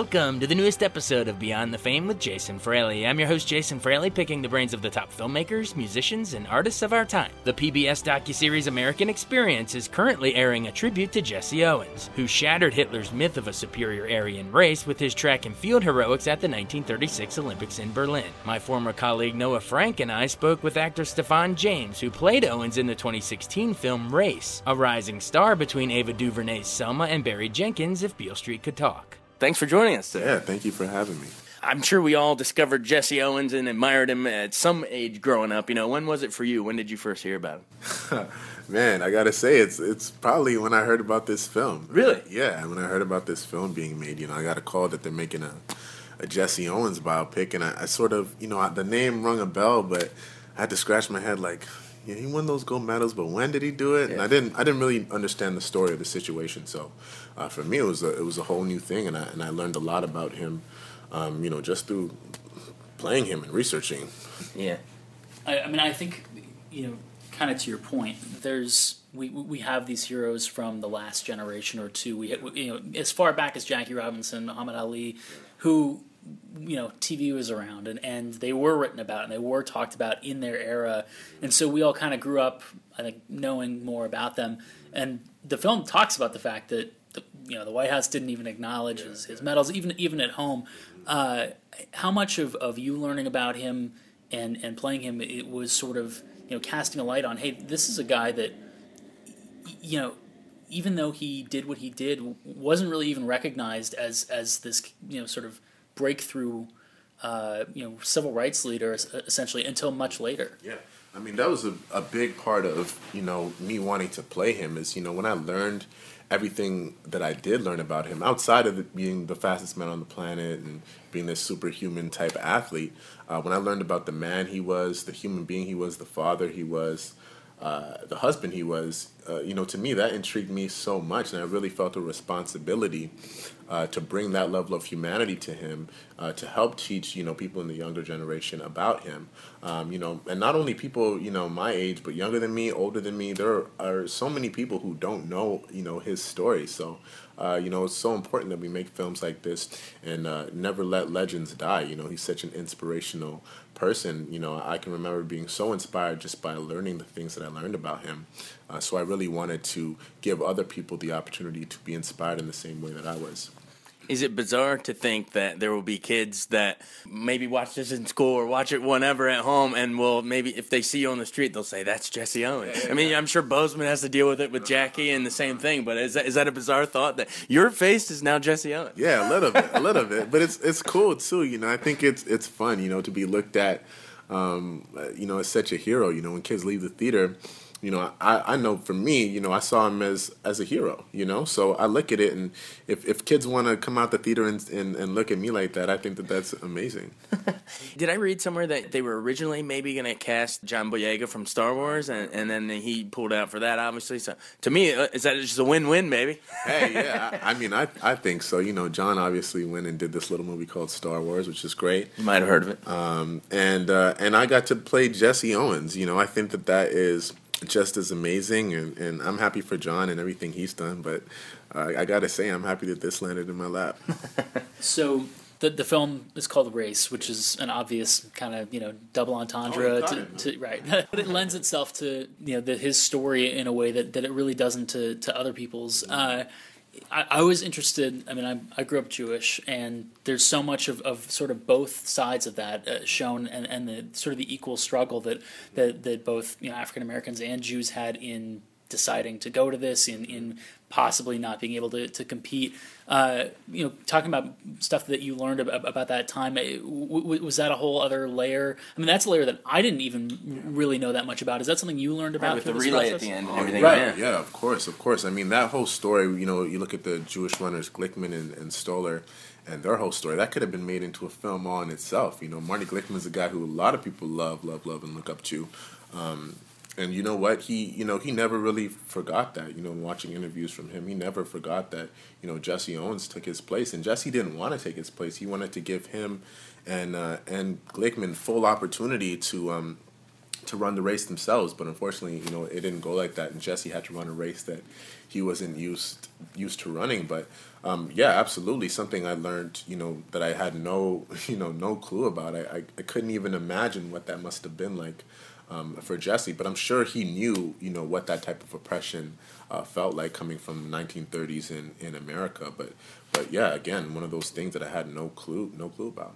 Welcome to the newest episode of Beyond the Fame with Jason Fraley. I'm your host, Jason Fraley, picking the brains of the top filmmakers, musicians, and artists of our time. The PBS docuseries American Experience is currently airing a tribute to Jesse Owens, who shattered Hitler's myth of a superior Aryan race with his track and field heroics at the 1936 Olympics in Berlin. My former colleague Noah Frank and I spoke with actor Stephan James, who played Owens in the 2016 film Race, a rising star between Ava DuVernay's Selma and Barry Jenkins if Beale Street could talk. Thanks for joining us today. Yeah, thank you for having me. I'm sure we all discovered Jesse Owens and admired him at some age growing up. You know, when was it for you? When did you first hear about him? Man, I gotta say, it's it's probably when I heard about this film. Really? Yeah, when I heard about this film being made, you know, I got a call that they're making a, a Jesse Owens biopic, and I, I sort of, you know, the name rung a bell, but I had to scratch my head like, yeah, he won those gold medals, but when did he do it? Yeah. And I didn't, I didn't really understand the story of the situation. So, uh, for me, it was a, it was a whole new thing, and I and I learned a lot about him, um, you know, just through playing him and researching. Yeah, I, I mean, I think you know, kind of to your point, there's we we have these heroes from the last generation or two. We you know, as far back as Jackie Robinson, Muhammad Ali, who you know TV was around and, and they were written about and they were talked about in their era and so we all kind of grew up I think knowing more about them and the film talks about the fact that the, you know the White House didn't even acknowledge his, his medals even even at home uh, how much of, of you learning about him and and playing him it was sort of you know casting a light on hey this is a guy that you know even though he did what he did wasn't really even recognized as as this you know sort of breakthrough, uh, you know, civil rights leader essentially until much later. Yeah. I mean, that was a, a big part of, you know, me wanting to play him is, you know, when I learned everything that I did learn about him outside of being the fastest man on the planet and being this superhuman type athlete, uh, when I learned about the man he was, the human being he was, the father he was, uh, the husband he was, uh, you know, to me that intrigued me so much, and I really felt a responsibility uh, to bring that level of humanity to him, uh, to help teach you know people in the younger generation about him. Um, you know, and not only people you know my age, but younger than me, older than me. There are so many people who don't know you know his story. So. Uh, you know, it's so important that we make films like this and uh, never let legends die. You know, he's such an inspirational person. You know, I can remember being so inspired just by learning the things that I learned about him. Uh, so I really wanted to give other people the opportunity to be inspired in the same way that I was. Is it bizarre to think that there will be kids that maybe watch this in school or watch it whenever at home, and will maybe if they see you on the street, they'll say that's Jesse Owens. Yeah, yeah, I mean, yeah. I'm sure Boseman has to deal with it with Jackie and the same thing. But is that is that a bizarre thought that your face is now Jesse Owens? Yeah, a little bit, a little bit. But it's it's cool too. You know, I think it's it's fun. You know, to be looked at. Um, you know, as such a hero. You know, when kids leave the theater you know, I, I know for me, you know, I saw him as as a hero, you know. So I look at it, and if, if kids want to come out the theater and, and, and look at me like that, I think that that's amazing. Did I read somewhere that they were originally maybe going to cast John Boyega from Star Wars, and, and then he pulled out for that, obviously. So to me, uh, is that just a win win, maybe? hey, yeah, I, I, mean, I I think so. You know, John obviously went and did this little movie called Star Wars, which is great. You might have heard of it. Um, and uh, and I got to play Jesse Owens. You know, I think that that is just as amazing, and, and I'm happy for John and everything he's done. But uh, I gotta say, I'm happy that this landed in my lap. so the the film is called Race, which is an obvious kind of you know double entendre, oh, to, to, right? but it lends itself to you know the, his story in a way that, that it really doesn't to to other people's. Uh, I, I, was interested. I mean, I, I, grew up Jewish, and there's so much of, of sort of both sides of that uh, shown, and, and the sort of the equal struggle that that, that both you know African Americans and Jews had in deciding to go to this, in in possibly not being able to, to compete. Uh, you know, talking about stuff that you learned about, about that time, eh, w- was that a whole other layer? I mean, that's a layer that I didn't even really know that much about. Is that something you learned about right, with the relay process? at the end and everything? Right. Yeah. yeah, of course, of course. I mean, that whole story. You know, you look at the Jewish runners, Glickman and, and Stoller and their whole story that could have been made into a film all in itself. You know, Marty Glickman is a guy who a lot of people love, love, love, and look up to. Um, and you know what? He you know he never really forgot that you know watching interviews from him. He never forgot that you know Jesse Owens took his place. And Jesse didn't want to take his place. He wanted to give him and uh, and Glickman full opportunity to um, to run the race themselves. But unfortunately you know it didn't go like that. And Jesse had to run a race that he wasn't used used to running. But um, yeah absolutely. Something I learned you know that I had no you know no clue about. I, I, I couldn't even imagine what that must have been like um, for Jesse, but I'm sure he knew, you know, what that type of oppression uh, felt like coming from 1930s in, in America. But, but yeah, again, one of those things that I had no clue, no clue about.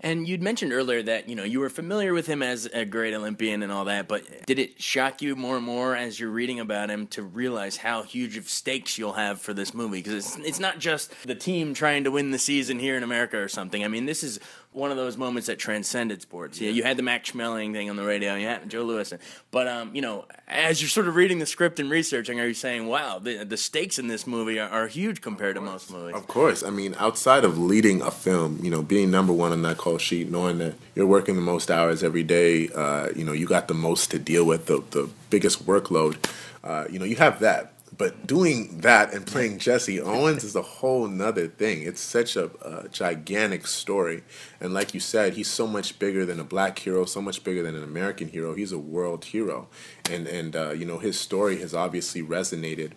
And you'd mentioned earlier that you know you were familiar with him as a great Olympian and all that, but did it shock you more and more as you're reading about him to realize how huge of stakes you'll have for this movie? Because it's it's not just the team trying to win the season here in America or something. I mean, this is one of those moments that transcended sports. Yeah, you had the Max Schmeling thing on the radio, yeah, Joe Louis. but um, you know, as you're sort of reading the script and researching, are you saying, "Wow, the the stakes in this movie are, are huge compared to most movies"? Of course, I mean, outside of leading a film, you know, being number one on that call sheet, knowing that you're working the most hours every day, uh, you know, you got the most to deal with, the the biggest workload. Uh, you know, you have that but doing that and playing Jesse Owens is a whole nother thing. It's such a, a, gigantic story. And like you said, he's so much bigger than a black hero, so much bigger than an American hero. He's a world hero. And, and uh, you know, his story has obviously resonated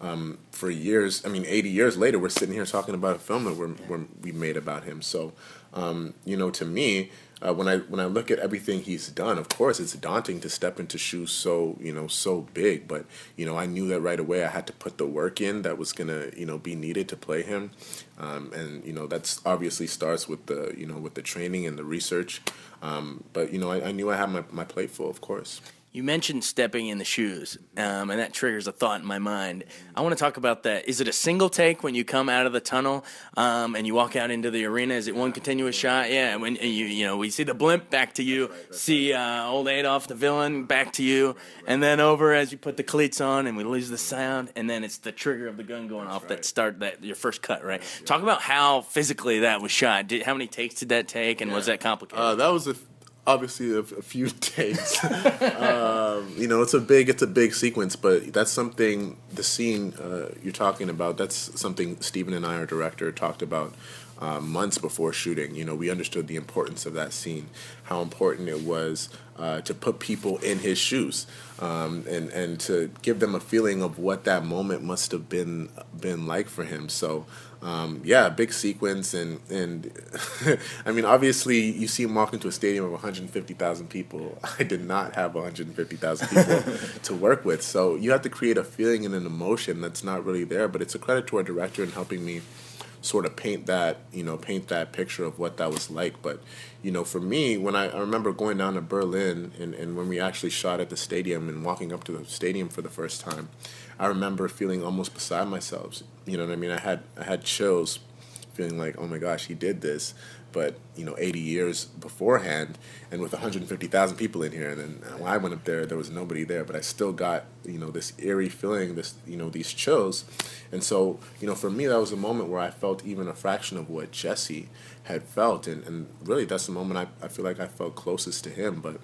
um, for years. I mean, 80 years later, we're sitting here talking about a film that we're, we're, we made about him. So, um, you know, to me, uh, when I when I look at everything he's done, of course it's daunting to step into shoes so you know so big. But you know I knew that right away. I had to put the work in that was gonna you know be needed to play him, um, and you know that's obviously starts with the you know with the training and the research. Um, but you know I, I knew I had my, my plate full, of course. You mentioned stepping in the shoes, um, and that triggers a thought in my mind. I want to talk about that. Is it a single take when you come out of the tunnel um, and you walk out into the arena? Is it one continuous shot? Yeah. When you you know we see the blimp back to you, see uh, old Adolf the villain back to you, and then over as you put the cleats on and we lose the sound, and then it's the trigger of the gun going off that start that your first cut. Right. Talk about how physically that was shot. Did, how many takes did that take, and was that complicated? Uh, that was a obviously a, a few takes. um, you know, it's a big it's a big sequence, but that's something the scene uh, you're talking about. That's something Stephen and I, our director, talked about. Uh, months before shooting, you know, we understood the importance of that scene, how important it was uh, to put people in his shoes, um, and and to give them a feeling of what that moment must have been been like for him. So um, yeah, big sequence, and and I mean, obviously, you see him walk into a stadium of 150,000 people. I did not have 150,000 people to work with, so you have to create a feeling and an emotion that's not really there. But it's a credit to our director in helping me sort of paint that you know paint that picture of what that was like but you know for me when I, I remember going down to berlin and, and when we actually shot at the stadium and walking up to the stadium for the first time I remember feeling almost beside myself. You know what I mean? I had I had chills, feeling like, oh my gosh, he did this. But you know, 80 years beforehand, and with 150,000 people in here, and then when I went up there, there was nobody there. But I still got you know this eerie feeling, this you know these chills, and so you know for me that was a moment where I felt even a fraction of what Jesse had felt, and, and really that's the moment I, I feel like I felt closest to him. But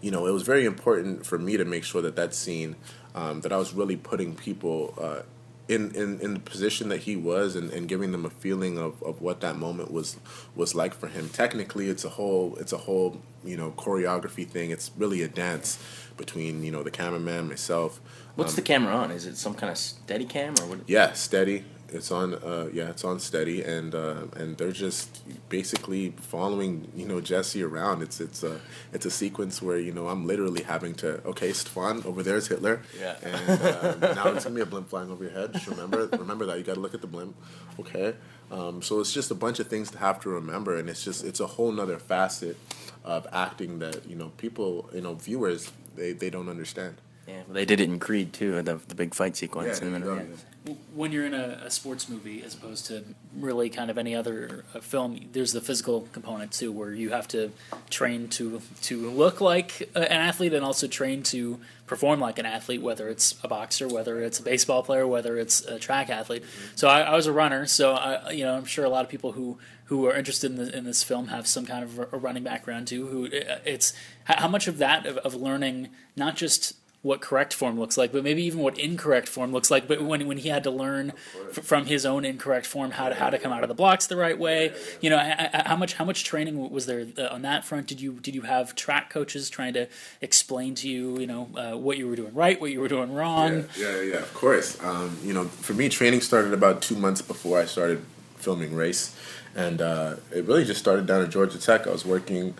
you know, it was very important for me to make sure that that scene um, that I was really putting people uh, in, in, in the position that he was and, and giving them a feeling of, of what that moment was was like for him. Technically, it's a whole it's a whole you know choreography thing. It's really a dance between you know the cameraman, myself. What's um, the camera on? Is it some kind of Steadicam or what? Yeah, steady. It's on, uh, yeah, it's on steady, and uh, and they're just basically following, you know, Jesse around. It's it's a it's a sequence where you know I'm literally having to, okay, Stephan, over there's Hitler, yeah, and uh, now it's gonna be a blimp flying over your head. Just remember remember that you got to look at the blimp, okay. Um, so it's just a bunch of things to have to remember, and it's just it's a whole nother facet of acting that you know people, you know, viewers they they don't understand. Yeah, well, they did it in Creed too, the the big fight sequence. Yeah, in the middle. yeah. Yeah. when you're in a, a sports movie as opposed to really kind of any other uh, film there's the physical component too where you have to train to to look like an athlete and also train to perform like an athlete whether it's a boxer whether it's a baseball player whether it's a track athlete so I, I was a runner so I you know I'm sure a lot of people who who are interested in, the, in this film have some kind of a running background too who uh, it's how how much of that of, of learning not just what correct form looks like, but maybe even what incorrect form looks like. But when when he had to learn f- from his own incorrect form how to how to come out of the blocks the right way, you know, h- h- how much how much training was there uh, on that front? Did you did you have track coaches trying to explain to you, you know, uh, what you were doing right, what you were doing wrong? Yeah, yeah, yeah, of course. Um, you know, for me, training started about two months before I started filming Race, and uh, it really just started down at Georgia Tech. I was working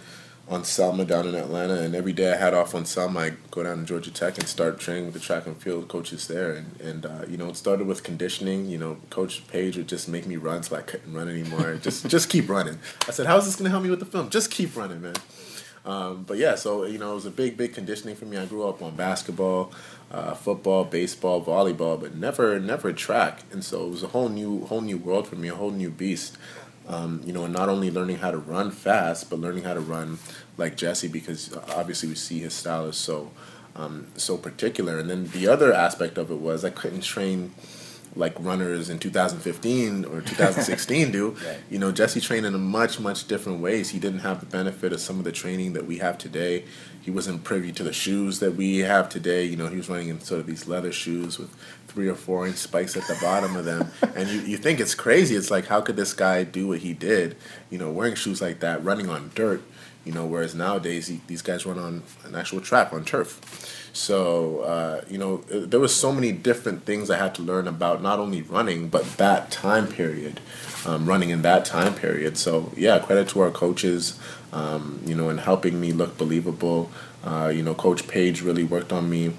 on Selma down in Atlanta, and every day I had off on Selma, I go down to Georgia Tech and start training with the track and field coaches there. And, and uh, you know, it started with conditioning. You know, Coach Page would just make me run till I couldn't run anymore. just just keep running. I said, "How's this going to help me with the film? Just keep running, man." Um, but yeah, so you know, it was a big, big conditioning for me. I grew up on basketball, uh, football, baseball, volleyball, but never, never track. And so it was a whole new, whole new world for me, a whole new beast. Um, you know, and not only learning how to run fast, but learning how to run like Jesse, because obviously we see his style is so, um, so particular. And then the other aspect of it was I couldn't train like runners in 2015 or 2016 do. Right. You know, Jesse trained in a much, much different ways. He didn't have the benefit of some of the training that we have today. He wasn't privy to the shoes that we have today. You know, he was running in sort of these leather shoes with three or four inch spikes at the bottom of them. And you, you think it's crazy. It's like, how could this guy do what he did, you know, wearing shoes like that, running on dirt? You know, whereas nowadays he, these guys run on an actual track on turf. So uh, you know, uh, there was so many different things I had to learn about not only running but that time period, um, running in that time period. So yeah, credit to our coaches, um, you know, in helping me look believable. Uh, you know, Coach Page really worked on me.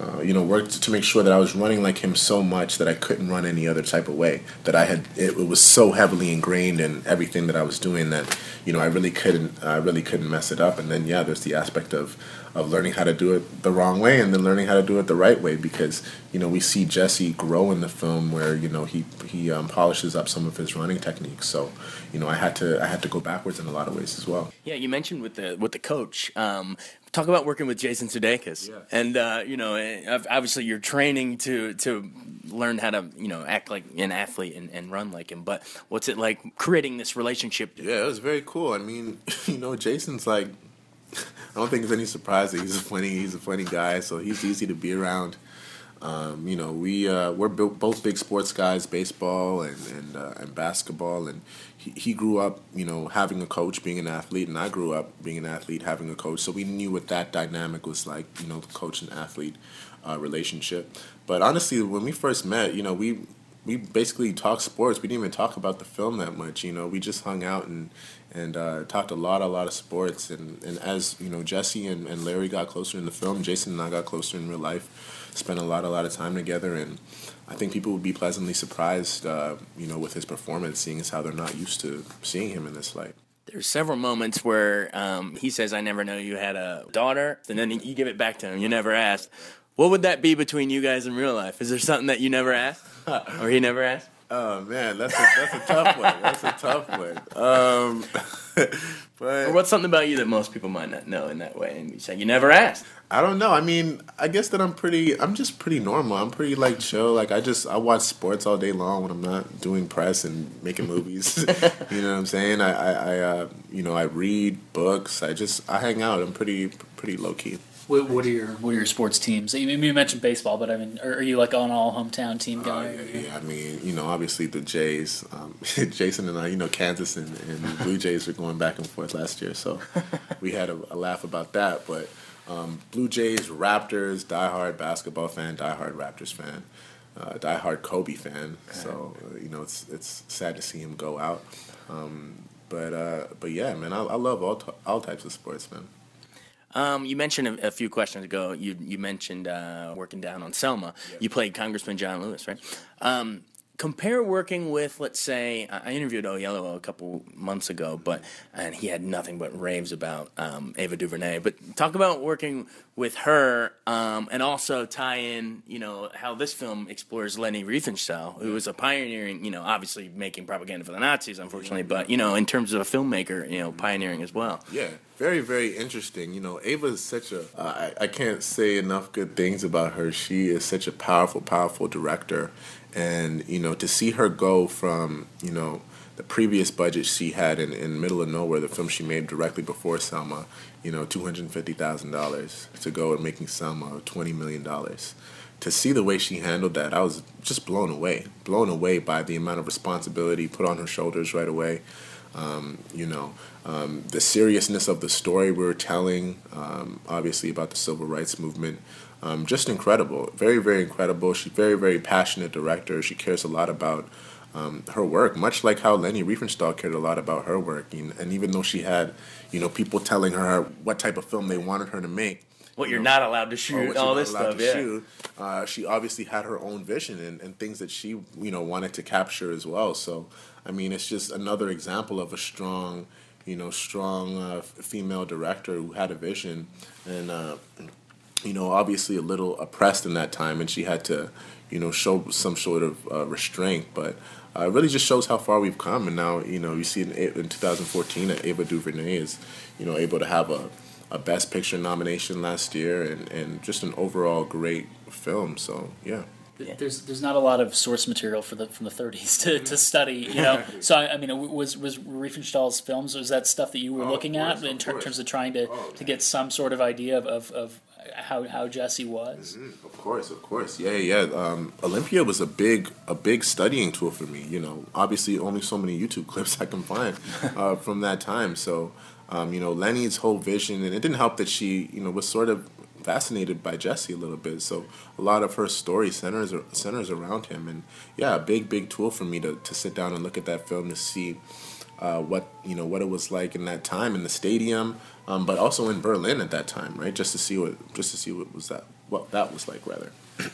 Uh, you know, worked to make sure that I was running like him so much that I couldn't run any other type of way. That I had it, it was so heavily ingrained in everything that I was doing that you know I really couldn't I really couldn't mess it up. And then yeah, there's the aspect of of learning how to do it the wrong way and then learning how to do it the right way because you know we see Jesse grow in the film where you know he he um, polishes up some of his running techniques. So you know I had to I had to go backwards in a lot of ways as well. Yeah, you mentioned with the with the coach. Um, talk about working with Jason Sudeikis, Yeah. and uh, you know, eh, obviously you're training to to learn how to you know act like an athlete and, and run like him. But what's it like creating this relationship? Yeah, it was very cool. I mean, you know, Jason's like, I don't think it's any surprise that he's a funny, he's a funny guy. So he's easy to be around. Um, you know, we uh, we're bo- both big sports guys, baseball and and, uh, and basketball. And he, he grew up, you know, having a coach, being an athlete, and I grew up being an athlete, having a coach. So we knew what that dynamic was like, you know, the coach and athlete uh, relationship. But honestly, when we first met, you know, we we basically talked sports. We didn't even talk about the film that much. You know, we just hung out and and uh, talked a lot, a lot of sports. And, and as you know, Jesse and, and Larry got closer in the film. Jason and I got closer in real life. Spent a lot, a lot of time together, and I think people would be pleasantly surprised, uh, you know, with his performance, seeing as how they're not used to seeing him in this light. There's several moments where um, he says, "I never know you had a daughter," and then you give it back to him. You never asked. What would that be between you guys in real life? Is there something that you never asked, or he never asked? Oh man, that's a that's a tough one. That's a tough one. Um, but Or what's something about you that most people might not know in that way? And you say you never asked. I don't know. I mean, I guess that I'm pretty. I'm just pretty normal. I'm pretty like chill. Like I just I watch sports all day long when I'm not doing press and making movies. you know what I'm saying? I I, I uh, you know I read books. I just I hang out. I'm pretty pretty low key. What, what are your what are your sports teams? You, you mentioned baseball, but I mean, are, are you like an all hometown team Uh, guy? yeah, yeah, I mean, you know, obviously the Jays, um, Jason and I, you know, Kansas and, and the Blue Jays were going back and forth last year, so we had a, a laugh about that. But um, Blue Jays, Raptors, diehard basketball fan, diehard Raptors fan, uh, diehard Kobe fan. So uh, you know, it's it's sad to see him go out. Um, but uh, but yeah, man, I, I love all t- all types of sports, man. Um, you mentioned a, a few questions ago. You you mentioned uh, working down on Selma. You played Congressman John Lewis, right? Um, compare working with, let's say, I interviewed Oyelowo a couple months ago, but and he had nothing but raves about um, Ava DuVernay. But talk about working with her, um, and also tie in, you know, how this film explores Leni Riefenstahl, who was a pioneering, you know, obviously making propaganda for the Nazis, unfortunately, but you know, in terms of a filmmaker, you know, pioneering as well. Yeah, very, very interesting. You know, Ava is such a. Uh, I, I can't say enough good things about her. She is such a powerful, powerful director and you know to see her go from you know the previous budget she had in, in middle of nowhere the film she made directly before selma you know $250000 to go and making selma $20 million to see the way she handled that i was just blown away blown away by the amount of responsibility put on her shoulders right away. Um, you know um, the seriousness of the story we were telling um, obviously about the civil rights movement um, just incredible, very very incredible. She's very very passionate director. She cares a lot about um, her work, much like how Leni Riefenstahl cared a lot about her work. And, even though she had, you know, people telling her what type of film they wanted her to make, what you are not allowed to shoot, all this stuff, yeah. Shoot, uh, she obviously had her own vision and, and things that she, you know, wanted to capture as well. So, I mean, it's just another example of a strong, you know, strong uh, female director who had a vision and. Uh, you know, obviously a little oppressed in that time, and she had to, you know, show some sort of uh, restraint. But uh, it really just shows how far we've come. And now, you know, you see in, in 2014 that Ava DuVernay is, you know, able to have a, a Best Picture nomination last year, and, and just an overall great film. So yeah. Yeah. There's there's not a lot of source material for the from the 30s to, to study, you know. so I, I, mean, was was Riefenstahl's films was that stuff that you were oh, looking course, at in ter- terms of trying to, oh, to get some sort of idea of, of, of how how Jesse was. Mm-hmm. Of course, of course, yeah, yeah. Um, Olympia was a big a big studying tool for me. You know, obviously only so many YouTube clips I can find uh, from that time. So, um, you know, Leni's whole vision, and it didn't help that she, you know, was sort of fascinated by Jesse a little bit. So a lot of her story centers centers around him, and yeah, a big big tool for me to to sit down and look at that film to see uh, what you know what it was like in that time in the stadium, um, but also in Berlin at that time, right? Just to see what just to see what was that what that was like rather.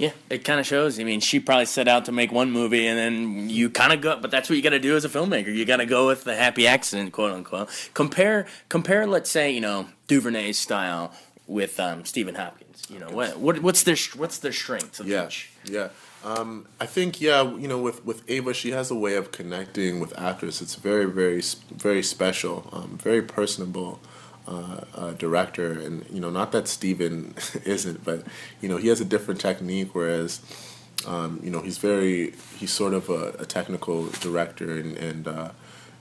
Yeah, it kind of shows. I mean, she probably set out to make one movie, and then you kind of go. But that's what you got to do as a filmmaker. You got to go with the happy accident, quote unquote. Compare, compare. Let's say you know Duvernay's style with um, Stephen Hopkins. You know what, what what's their what's their strengths of yeah, each? Yeah. Um, I think yeah, you know, with with Ava, she has a way of connecting with actors. It's very, very, very special, um, very personable uh, uh, director. And you know, not that Stephen isn't, but you know, he has a different technique. Whereas, um, you know, he's very, he's sort of a, a technical director, and and uh,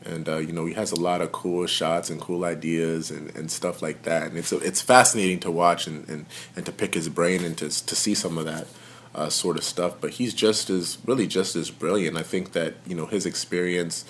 and uh, you know, he has a lot of cool shots and cool ideas and, and stuff like that. And it's it's fascinating to watch and, and, and to pick his brain and to to see some of that uh, sort of stuff. But he's just as really just as brilliant. I think that you know his experience,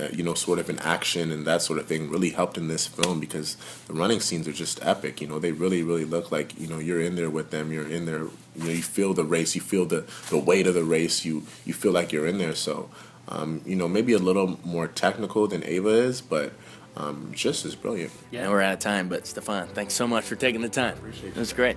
uh, you know, sort of in action and that sort of thing really helped in this film because the running scenes are just epic. You know, they really really look like you know you're in there with them. You're in there. You know, you feel the race. You feel the the weight of the race. You you feel like you're in there. So. Um, you know, maybe a little more technical than Ava is, but um, just as brilliant. Yeah, we're out of time, but Stephan, thanks so much for taking the time. Appreciate it. Was great.